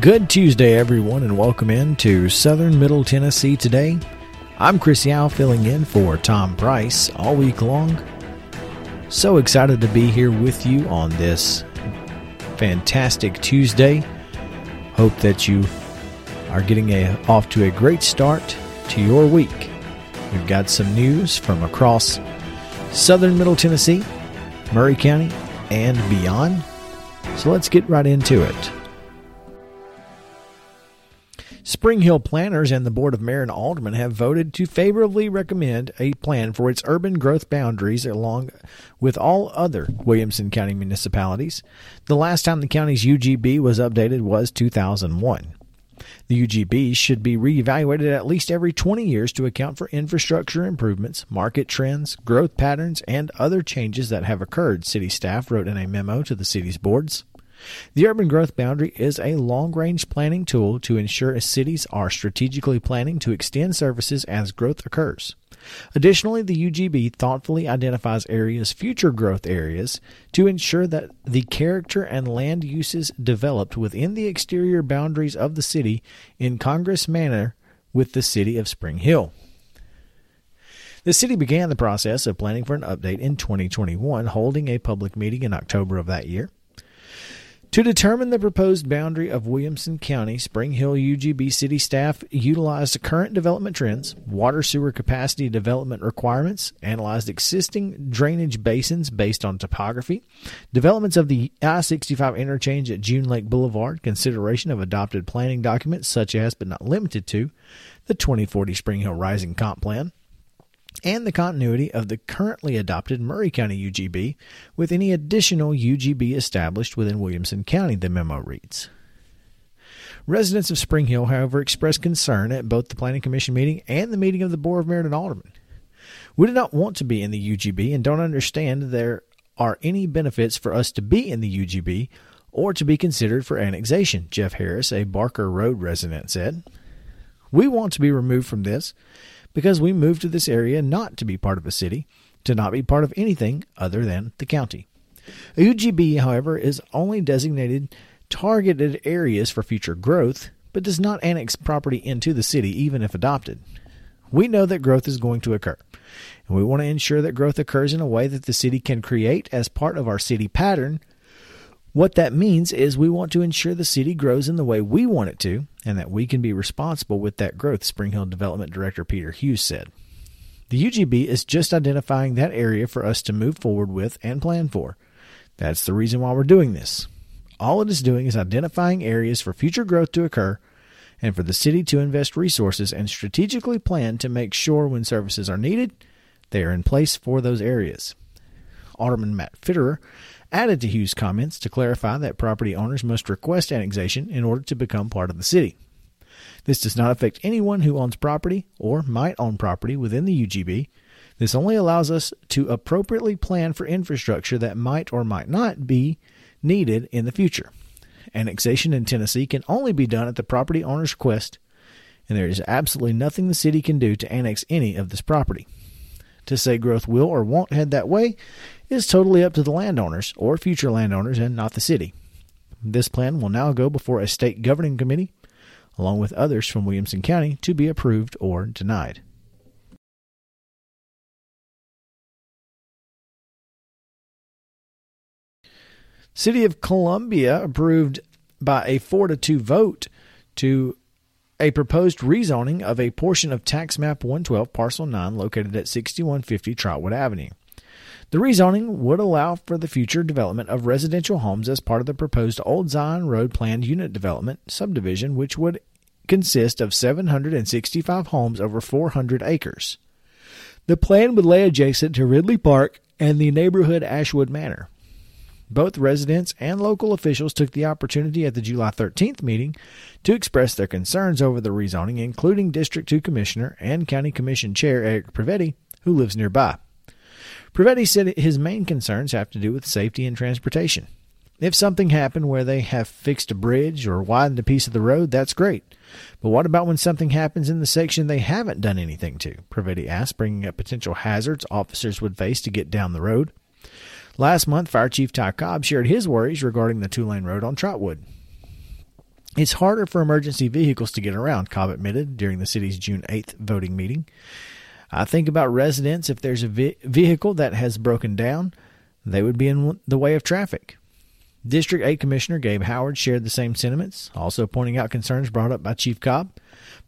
Good Tuesday, everyone, and welcome in to Southern Middle Tennessee today. I'm Chris Yao filling in for Tom Price all week long. So excited to be here with you on this fantastic Tuesday. Hope that you are getting a, off to a great start to your week. We've got some news from across Southern Middle Tennessee, Maury County, and beyond. So let's get right into it. Spring Hill planners and the Board of Mayor and Aldermen have voted to favorably recommend a plan for its urban growth boundaries along with all other Williamson County municipalities. The last time the county's UGB was updated was 2001. The UGB should be reevaluated at least every 20 years to account for infrastructure improvements, market trends, growth patterns, and other changes that have occurred, city staff wrote in a memo to the city's boards. The urban growth boundary is a long range planning tool to ensure cities are strategically planning to extend services as growth occurs. Additionally, the UGB thoughtfully identifies areas, future growth areas, to ensure that the character and land uses developed within the exterior boundaries of the city in congruous manner with the city of Spring Hill. The city began the process of planning for an update in 2021, holding a public meeting in October of that year. To determine the proposed boundary of Williamson County, Spring Hill UGB city staff utilized current development trends, water sewer capacity development requirements, analyzed existing drainage basins based on topography, developments of the I 65 interchange at June Lake Boulevard, consideration of adopted planning documents such as, but not limited to, the 2040 Spring Hill Rising Comp Plan, and the continuity of the currently adopted Maury County UGB with any additional UGB established within Williamson County, the memo reads. Residents of Spring Hill, however, expressed concern at both the Planning Commission meeting and the meeting of the Board of Mayor and Aldermen. We do not want to be in the UGB and don't understand there are any benefits for us to be in the UGB or to be considered for annexation, Jeff Harris, a Barker Road resident, said. We want to be removed from this because we moved to this area not to be part of a city, to not be part of anything other than the county. UGB, however, is only designated targeted areas for future growth, but does not annex property into the city even if adopted. We know that growth is going to occur, and we want to ensure that growth occurs in a way that the city can create as part of our city pattern what that means is we want to ensure the city grows in the way we want it to, and that we can be responsible with that growth, Spring Hill Development Director Peter Hughes said. The UGB is just identifying that area for us to move forward with and plan for. That's the reason why we're doing this. All it is doing is identifying areas for future growth to occur and for the city to invest resources and strategically plan to make sure when services are needed, they are in place for those areas. Alderman Matt Fitterer added to Hughes' comments to clarify that property owners must request annexation in order to become part of the city. This does not affect anyone who owns property or might own property within the UGB. This only allows us to appropriately plan for infrastructure that might or might not be needed in the future. Annexation in Tennessee can only be done at the property owner's request, and there is absolutely nothing the city can do to annex any of this property. To say growth will or won't head that way is totally up to the landowners or future landowners and not the city. This plan will now go before a state governing committee, along with others from Williamson County, to be approved or denied. City of Columbia approved by a 4 to 2 vote to a proposed rezoning of a portion of tax map 112 parcel 9 located at 6150 Trotwood Avenue. The rezoning would allow for the future development of residential homes as part of the proposed Old Zion Road planned unit development subdivision, which would consist of 765 homes over 400 acres. The plan would lay adjacent to Ridley Park and the neighborhood Ashwood Manor. Both residents and local officials took the opportunity at the July 13th meeting to express their concerns over the rezoning, including District 2 Commissioner and County Commission Chair Eric Previti, who lives nearby. Previti said his main concerns have to do with safety and transportation. If something happened where they have fixed a bridge or widened a piece of the road, that's great. But what about when something happens in the section they haven't done anything to? Previti asked, bringing up potential hazards officers would face to get down the road. Last month, Fire Chief Ty Cobb shared his worries regarding the two lane road on Trotwood. It's harder for emergency vehicles to get around, Cobb admitted during the city's June 8th voting meeting. I think about residents. If there's a ve- vehicle that has broken down, they would be in the way of traffic. District 8 Commissioner Gabe Howard shared the same sentiments, also pointing out concerns brought up by Chief Cobb.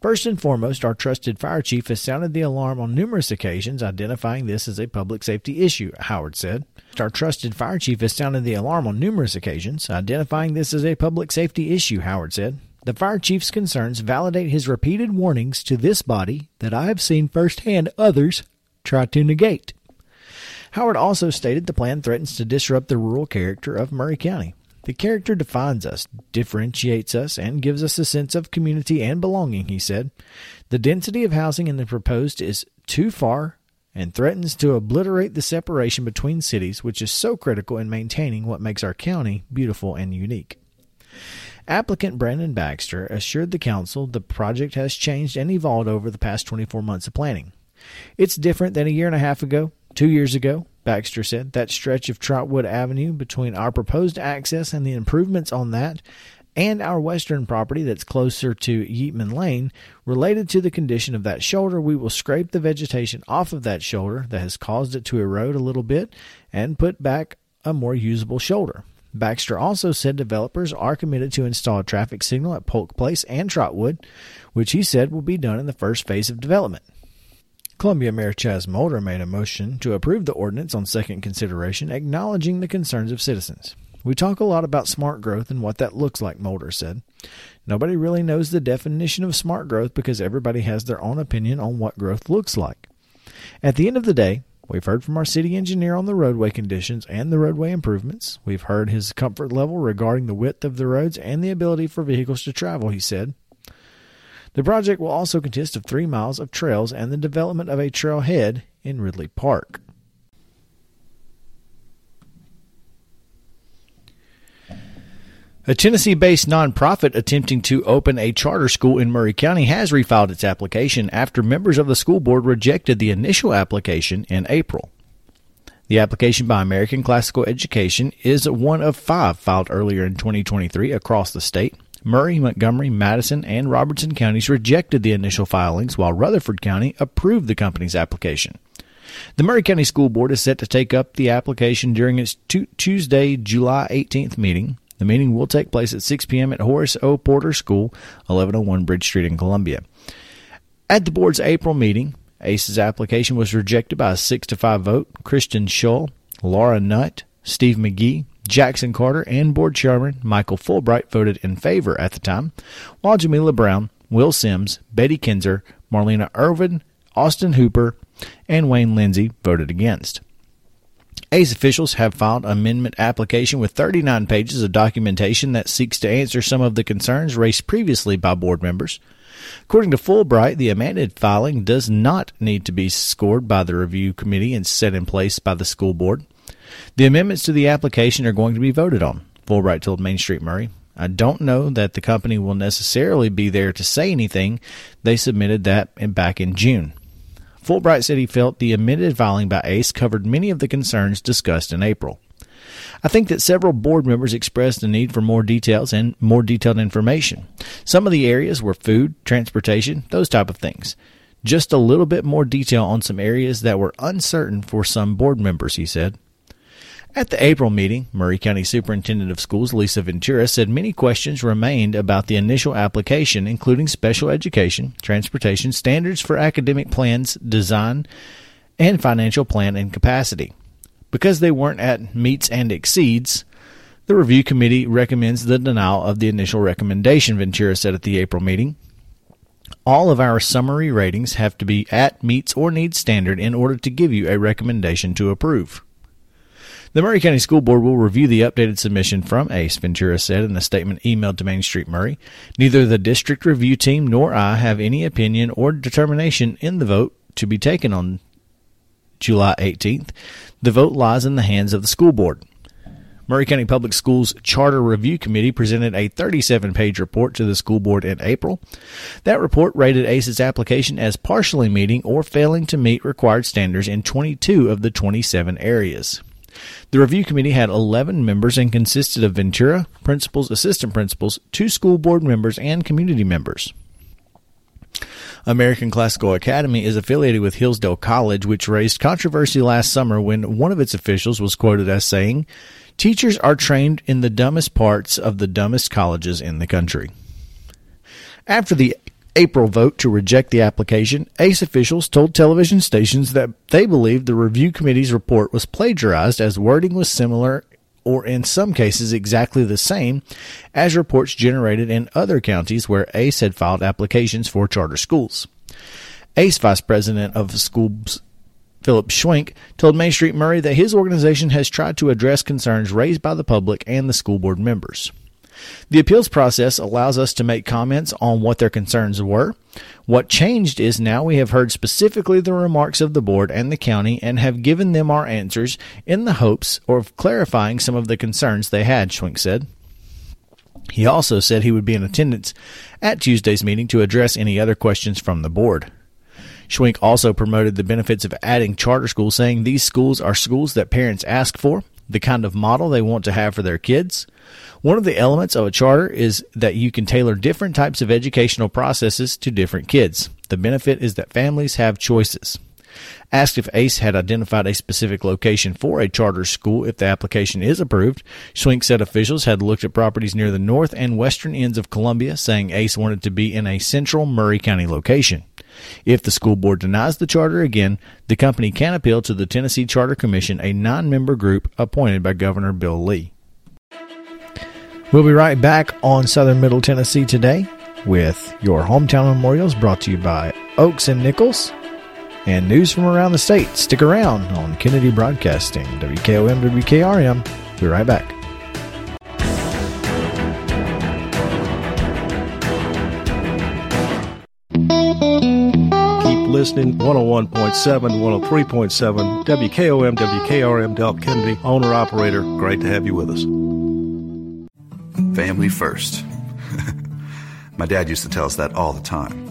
First and foremost, our trusted fire chief has sounded the alarm on numerous occasions, identifying this as a public safety issue, Howard said. Our trusted fire chief has sounded the alarm on numerous occasions, identifying this as a public safety issue, Howard said. The fire chief's concerns validate his repeated warnings to this body that I have seen firsthand others try to negate. Howard also stated the plan threatens to disrupt the rural character of Maury County. The character defines us, differentiates us, and gives us a sense of community and belonging, he said. The density of housing in the proposed is too far and threatens to obliterate the separation between cities, which is so critical in maintaining what makes our county beautiful and unique. Applicant Brandon Baxter assured the council the project has changed and evolved over the past 24 months of planning. It's different than a year and a half ago, two years ago, Baxter said. That stretch of Trotwood Avenue between our proposed access and the improvements on that and our western property that's closer to Yeatman Lane, related to the condition of that shoulder, we will scrape the vegetation off of that shoulder that has caused it to erode a little bit and put back a more usable shoulder. Baxter also said developers are committed to install a traffic signal at Polk Place and Trotwood, which he said will be done in the first phase of development. Columbia Mayor Chaz Molder made a motion to approve the ordinance on second consideration, acknowledging the concerns of citizens. We talk a lot about smart growth and what that looks like, Molder said. Nobody really knows the definition of smart growth because everybody has their own opinion on what growth looks like. At the end of the day, we've heard from our city engineer on the roadway conditions and the roadway improvements. We've heard his comfort level regarding the width of the roads and the ability for vehicles to travel, he said. The project will also consist of three miles of trails and the development of a trailhead in Ridley Park. A Tennessee based nonprofit attempting to open a charter school in Maury County has refiled its application after members of the school board rejected the initial application in April. The application by American Classical Education is one of five filed earlier in 2023 across the state. Maury, Montgomery, Madison, and Robertson counties rejected the initial filings, while Rutherford County approved the company's application. The Maury County School Board is set to take up the application during its Tuesday, July 18th meeting. The meeting will take place at 6 p.m. at Horace O. Porter School, 1101 Bridge Street in Columbia. At the board's April meeting, ACE's application was rejected by a 6 to 5 vote. Christian Schull, Laura Nutt, Steve McGee, Jackson Carter and board chairman Michael Fulbright voted in favor at the time, while Jamila Brown, Will Sims, Betty Kinzer, Marlena Irvin, Austin Hooper, and Wayne Lindsay voted against. ACE officials have filed amendment application with 39 pages of documentation that seeks to answer some of the concerns raised previously by board members. According to Fulbright, the amended filing does not need to be scored by the review committee and set in place by the school board. The amendments to the application are going to be voted on, Fulbright told Main Street Maury. I don't know that the company will necessarily be there to say anything. They submitted that back in June. Fulbright said he felt the amended filing by ACE covered many of the concerns discussed in April. I think that several board members expressed a need for more details and more detailed information. Some of the areas were food, transportation, those type of things. Just a little bit more detail on some areas that were uncertain for some board members, he said. At the April meeting, Maury County Superintendent of Schools Lisa Ventura said many questions remained about the initial application, including special education, transportation, standards for academic plans, design, and financial plan and capacity. Because they weren't at meets and exceeds, the review committee recommends the denial of the initial recommendation, Ventura said at the April meeting. All of our summary ratings have to be at meets or needs standard in order to give you a recommendation to approve. The Maury County School Board will review the updated submission from ACE, Ventura said in a statement emailed to Main Street Maury. Neither the district review team nor I have any opinion or determination in the vote to be taken on July 18th. The vote lies in the hands of the school board. Maury County Public Schools Charter Review Committee presented a 37 page report to the school board in April. That report rated ACE's application as partially meeting or failing to meet required standards in 22 of the 27 areas. The review committee had 11 members and consisted of Ventura, principals, assistant principals, two school board members, and community members. American Classical Academy is affiliated with Hillsdale College, which raised controversy last summer when one of its officials was quoted as saying, Teachers are trained in the dumbest parts of the dumbest colleges in the country. After the April vote to reject the application, ACE officials told television stations that they believed the review committee's report was plagiarized as wording was similar or in some cases exactly the same as reports generated in other counties where ACE had filed applications for charter schools. ACE Vice President of Schools Philip Schwenk told Main Street Maury that his organization has tried to address concerns raised by the public and the school board members. The appeals process allows us to make comments on what their concerns were. What changed is now we have heard specifically the remarks of the board and the county and have given them our answers in the hopes of clarifying some of the concerns they had, Schwenk said. He also said he would be in attendance at Tuesday's meeting to address any other questions from the board. Schwenk also promoted the benefits of adding charter schools, saying these schools are schools that parents ask for, the kind of model they want to have for their kids. One of the elements of a charter is that you can tailor different types of educational processes to different kids. The benefit is that families have choices. Asked if ACE had identified a specific location for a charter school if the application is approved, Schwenk said officials had looked at properties near the north and western ends of Columbia, saying ACE wanted to be in a central Maury County location. If the school board denies the charter again, the company can appeal to the Tennessee Charter Commission, a non member group appointed by Governor Bill Lee. We'll be right back on Southern Middle Tennessee today with your hometown memorials brought to you by Oakes and Nichols and news from around the state. Stick around on Kennedy Broadcasting, WKOM, WKRM. Be right back. Keep listening 101.7, 103.7, WKOM, WKRM, Del Kennedy, owner operator. Great to have you with us. Family first. My dad used to tell us that all the time.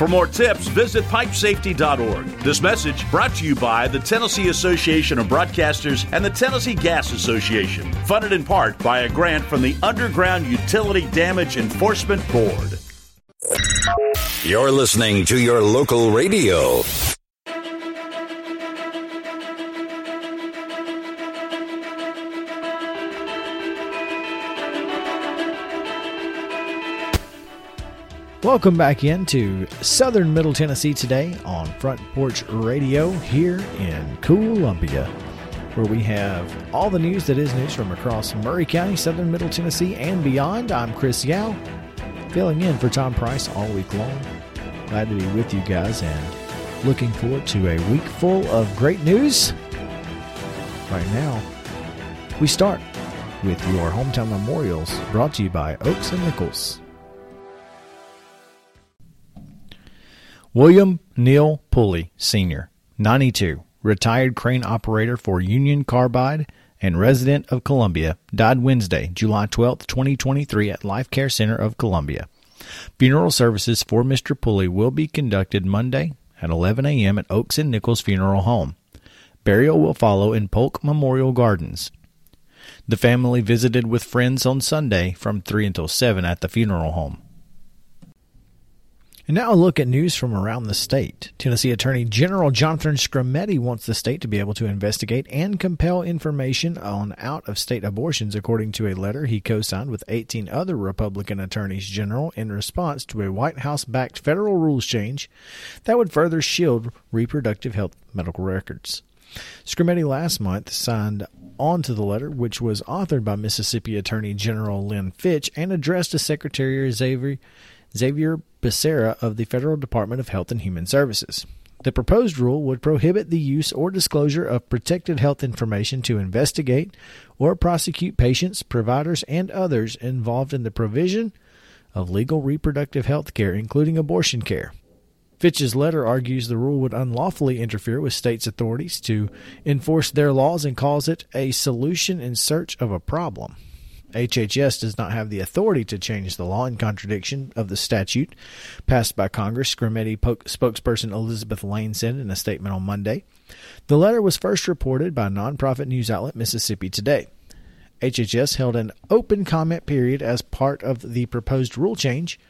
For more tips, visit pipesafety.org. This message brought to you by the Tennessee Association of Broadcasters and the Tennessee Gas Association, funded in part by a grant from the Underground Utility Damage Enforcement Board. You're listening to your local radio. Welcome back into Southern Middle Tennessee today on Front Porch Radio here in Columbia, where we have all the news that is news from across Maury County, Southern Middle Tennessee, and beyond. I'm Chris Yao, filling in for Tom Price all week long. Glad to be with you guys and looking forward to a week full of great news. Right now, we start with your hometown memorials brought to you by Oakes and Nichols. William Neal Pulley, Sr., 92, retired crane operator for Union Carbide and resident of Columbia, died Wednesday, July 12, 2023, at Life Care Center of Columbia. Funeral services for Mr. Pulley will be conducted Monday at 11 a.m. at Oakes and Nichols Funeral Home. Burial will follow in Polk Memorial Gardens. The family visited with friends on Sunday from 3 until 7 at the funeral home. And now a look at news from around the state. Tennessee Attorney General Jonathan Skrmetti wants the state to be able to investigate and compel information on out of state abortions, according to a letter he co signed with 18 other Republican attorneys general in response to a White House backed federal rules change that would further shield reproductive health medical records. Skrmetti last month signed onto the letter, which was authored by Mississippi Attorney General Lynn Fitch and addressed to Secretary Xavier Xavier Becerra of the Federal Department of Health and Human Services. The proposed rule would prohibit the use or disclosure of protected health information to investigate or prosecute patients, providers, and others involved in the provision of legal reproductive health care, including abortion care. Fitch's letter argues the rule would unlawfully interfere with states' authorities to enforce their laws and calls it a solution in search of a problem. HHS does not have the authority to change the law in contradiction of the statute passed by Congress, Skrmetti spokesperson Elizabeth Lane said in a statement on Monday. The letter was first reported by nonprofit news outlet Mississippi Today. HHS held an open comment period as part of the proposed rule change,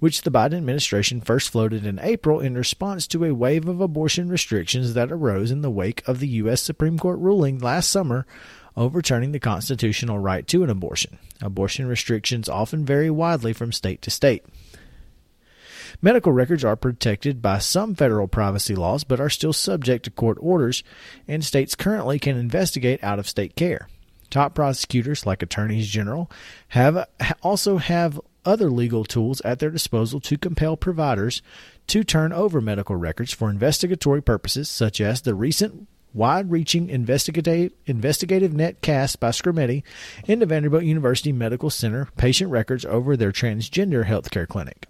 which the Biden administration first floated in April in response to a wave of abortion restrictions that arose in the wake of the U.S. Supreme Court ruling last summer overturning the constitutional right to an abortion. Abortion restrictions often vary widely from state to state. Medical records are protected by some federal privacy laws but are still subject to court orders, and states currently can investigate out of state care. Top prosecutors, like attorneys general, have also have other legal tools at their disposal to compel providers to turn over medical records for investigatory purposes, such as the recent wide-reaching investigative investigative net cast by Skrmetti into Vanderbilt University Medical Center patient records over their transgender healthcare clinic.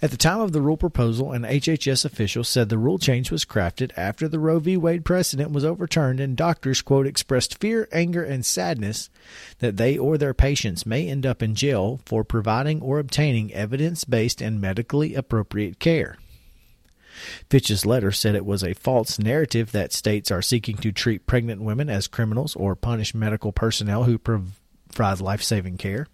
At the time of the rule proposal, an HHS official said the rule change was crafted after the Roe v. Wade precedent was overturned and doctors, quote, expressed fear, anger, and sadness that they or their patients may end up in jail for providing or obtaining evidence based and medically appropriate care. Fitch's letter said it was a false narrative that states are seeking to treat pregnant women as criminals or punish medical personnel who provide life saving care.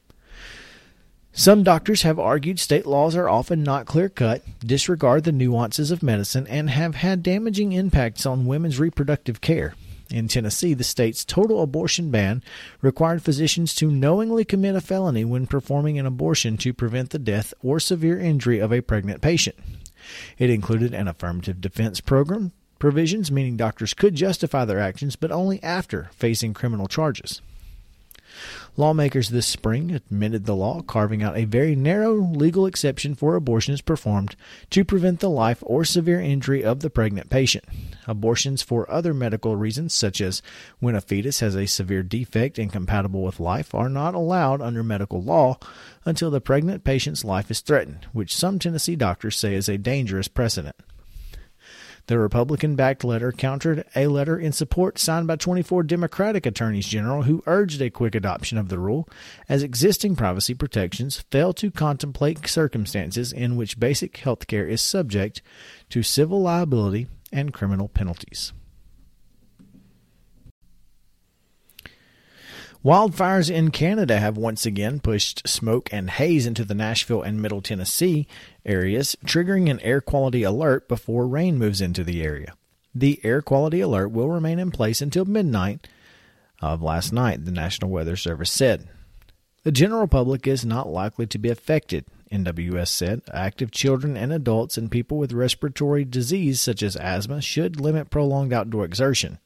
Some doctors have argued state laws are often not clear cut, disregard the nuances of medicine, and have had damaging impacts on women's reproductive care. In Tennessee, the state's total abortion ban required physicians to knowingly commit a felony when performing an abortion to prevent the death or severe injury of a pregnant patient. It included an affirmative defense program, provisions meaning doctors could justify their actions, but only after facing criminal charges. Lawmakers this spring amended the law, carving out a very narrow legal exception for abortions performed to prevent the life or severe injury of the pregnant patient. Abortions for other medical reasons, such as when a fetus has a severe defect incompatible with life, are not allowed under medical law until the pregnant patient's life is threatened, which some Tennessee doctors say is a dangerous precedent. The Republican backed letter countered a letter in support signed by 24 Democratic attorneys general who urged a quick adoption of the rule, as existing privacy protections fail to contemplate circumstances in which basic health care is subject to civil liability and criminal penalties. Wildfires in Canada have once again pushed smoke and haze into the Nashville and Middle Tennessee areas, triggering an air quality alert before rain moves into the area. The air quality alert will remain in place until midnight of last night, the National Weather Service said. The general public is not likely to be affected, NWS said. Active children and adults and people with respiratory disease such as asthma should limit prolonged outdoor exertion.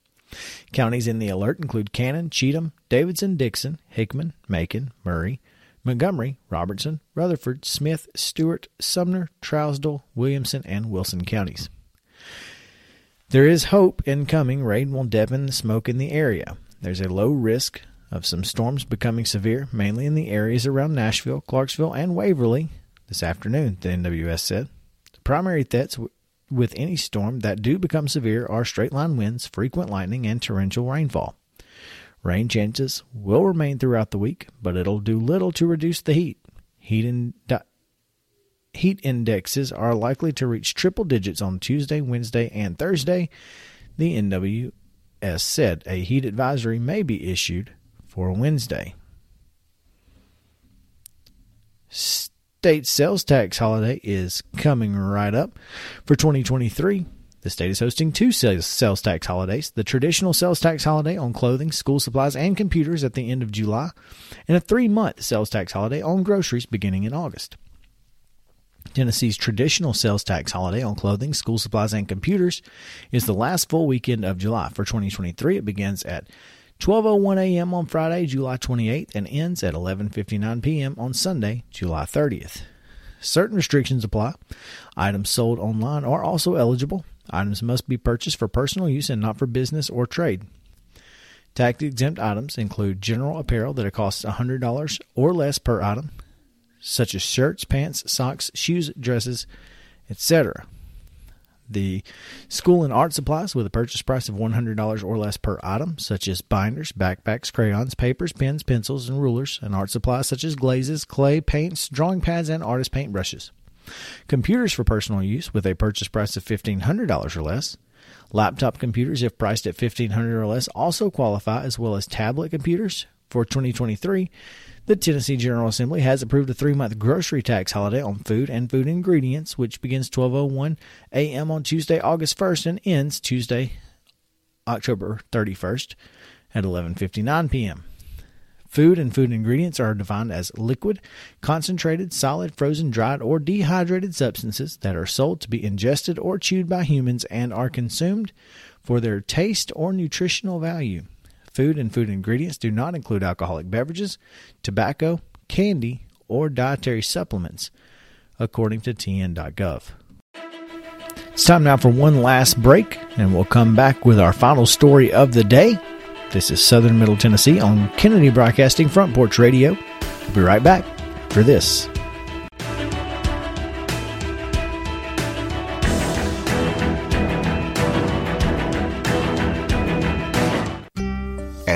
Counties in the alert include Cannon, Cheatham, Davidson, Dickson, Hickman, Macon, Maury, Montgomery, Robertson, Rutherford, Smith, Stewart, Sumner, Trousdale, Williamson, and Wilson counties. There is hope in coming rain will deaden the smoke in the area. There's a low risk of some storms becoming severe, mainly in the areas around Nashville, Clarksville, and Waverly this afternoon, the NWS said. The primary threats with any storm that do become severe are straight line winds, frequent lightning, and torrential rainfall. Rain chances will remain throughout the week, but it'll do little to reduce the heat. Heat, in, heat indexes are likely to reach triple digits on Tuesday, Wednesday, and Thursday. The NWS said a heat advisory may be issued for Wednesday state sales tax holiday is coming right up. For 2023, the state is hosting two sales tax holidays the traditional sales tax holiday on clothing, school supplies, and computers at the end of July, and a three month sales tax holiday on groceries beginning in August. Tennessee's traditional sales tax holiday on clothing, school supplies, and computers is the last full weekend of July. For 2023, it begins at 12:01 a.m. on Friday, July 28th and ends at 11:59 p.m. on Sunday, July 30th. Certain restrictions apply. Items sold online are also eligible. Items must be purchased for personal use and not for business or trade. Tax exempt items include general apparel that costs $100 or less per item, such as shirts, pants, socks, shoes, dresses, etc the school and art supplies with a purchase price of $100 or less per item, such as binders, backpacks, crayons, papers, pens, pencils, and rulers, and art supplies such as glazes, clay, paints, drawing pads, and artist paint brushes. Computers for personal use with a purchase price of $1,500 or less. Laptop computers, if priced at $1,500 or less, also qualify, as well as tablet computers. For 2023, the Tennessee General Assembly has approved a three month grocery tax holiday on food and food ingredients, which begins 12.01 a.m. on Tuesday, August 1st, and ends Tuesday, October 31st at 11.59 p.m. Food and food ingredients are defined as liquid, concentrated, solid, frozen, dried, or dehydrated substances that are sold to be ingested or chewed by humans and are consumed for their taste or nutritional value. Food and food ingredients do not include alcoholic beverages, tobacco, candy, or dietary supplements, according to TN.gov. It's time now for one last break, and we'll come back with our final story of the day. This is Southern Middle Tennessee on Kennedy Broadcasting Front Porch Radio. We'll be right back for this.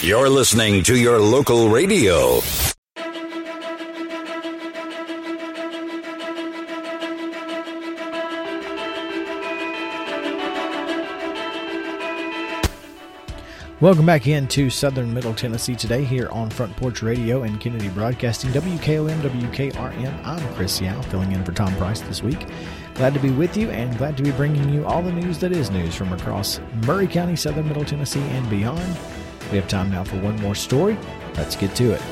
You're listening to your local radio. Welcome back into Southern Middle Tennessee today here on Front Porch Radio and Kennedy Broadcasting, WKOM, WKRM. I'm Chris Yao, filling in for Tom Price this week. Glad to be with you and glad to be bringing you all the news that is news from across Maury County, Southern Middle Tennessee, and beyond. We have time now for one more story. Let's get to it.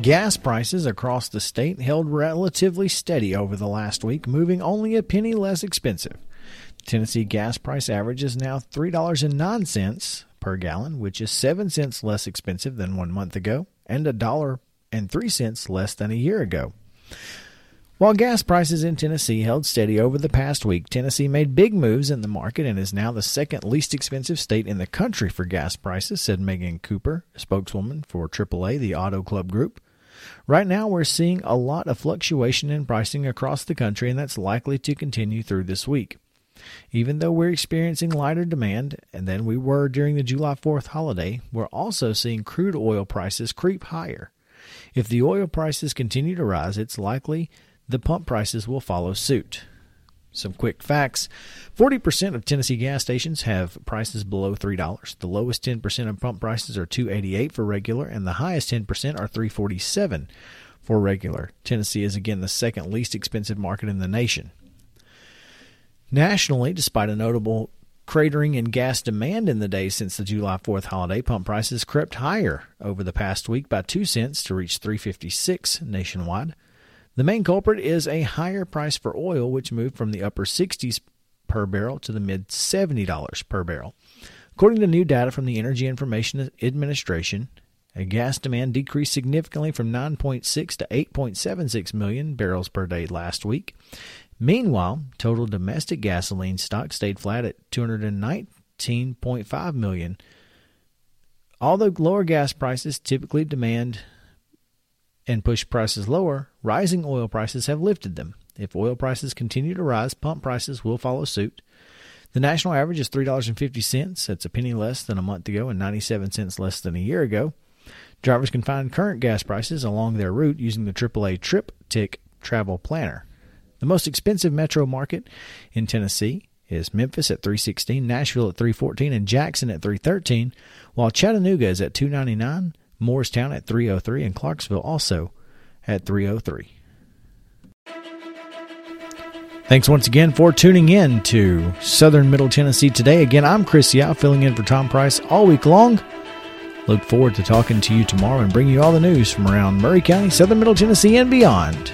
Gas prices across the state held relatively steady over the last week, moving only a penny less expensive. Tennessee gas price average is now $3.09 per gallon, which is 7 cents less expensive than 1 month ago and a dollar and 3 cents less than a year ago. While gas prices in Tennessee held steady over the past week, Tennessee made big moves in the market and is now the second least expensive state in the country for gas prices, said Megan Cooper, spokeswoman for AAA, the Auto Club Group. Right now, we're seeing a lot of fluctuation in pricing across the country, and that's likely to continue through this week. Even though we're experiencing lighter demand than we were during the July 4th holiday, we're also seeing crude oil prices creep higher. If the oil prices continue to rise, it's likely the pump prices will follow suit. Some quick facts 40% of Tennessee gas stations have prices below $3. The lowest 10% of pump prices are 288 for regular and the highest 10% are 347 for regular. Tennessee is again the second least expensive market in the nation. Nationally, despite a notable cratering in gas demand in the days since the July 4th holiday, pump prices crept higher over the past week by 2 cents to reach 356 nationwide. The main culprit is a higher price for oil which moved from the upper 60s per barrel to the mid $70 per barrel. According to new data from the Energy Information Administration, gas demand decreased significantly from 9.6 to 8.76 million barrels per day last week. Meanwhile, total domestic gasoline stock stayed flat at 219.5 million. Although lower gas prices typically demand and push prices lower, rising oil prices have lifted them. If oil prices continue to rise, pump prices will follow suit. The national average is $3.50. That's a penny less than a month ago and 97 cents less than a year ago. Drivers can find current gas prices along their route using the AAA Trip Tick Travel Planner. The most expensive metro market in Tennessee is Memphis at 316, Nashville at 314, and Jackson at 313, while Chattanooga is at 299, Morristown at 303, and Clarksville also at 303. Thanks once again for tuning in to Southern Middle Tennessee today. Again, I'm Chris Yao, filling in for Tom Price all week long. Look forward to talking to you tomorrow and bringing you all the news from around Maury County, Southern Middle Tennessee, and beyond.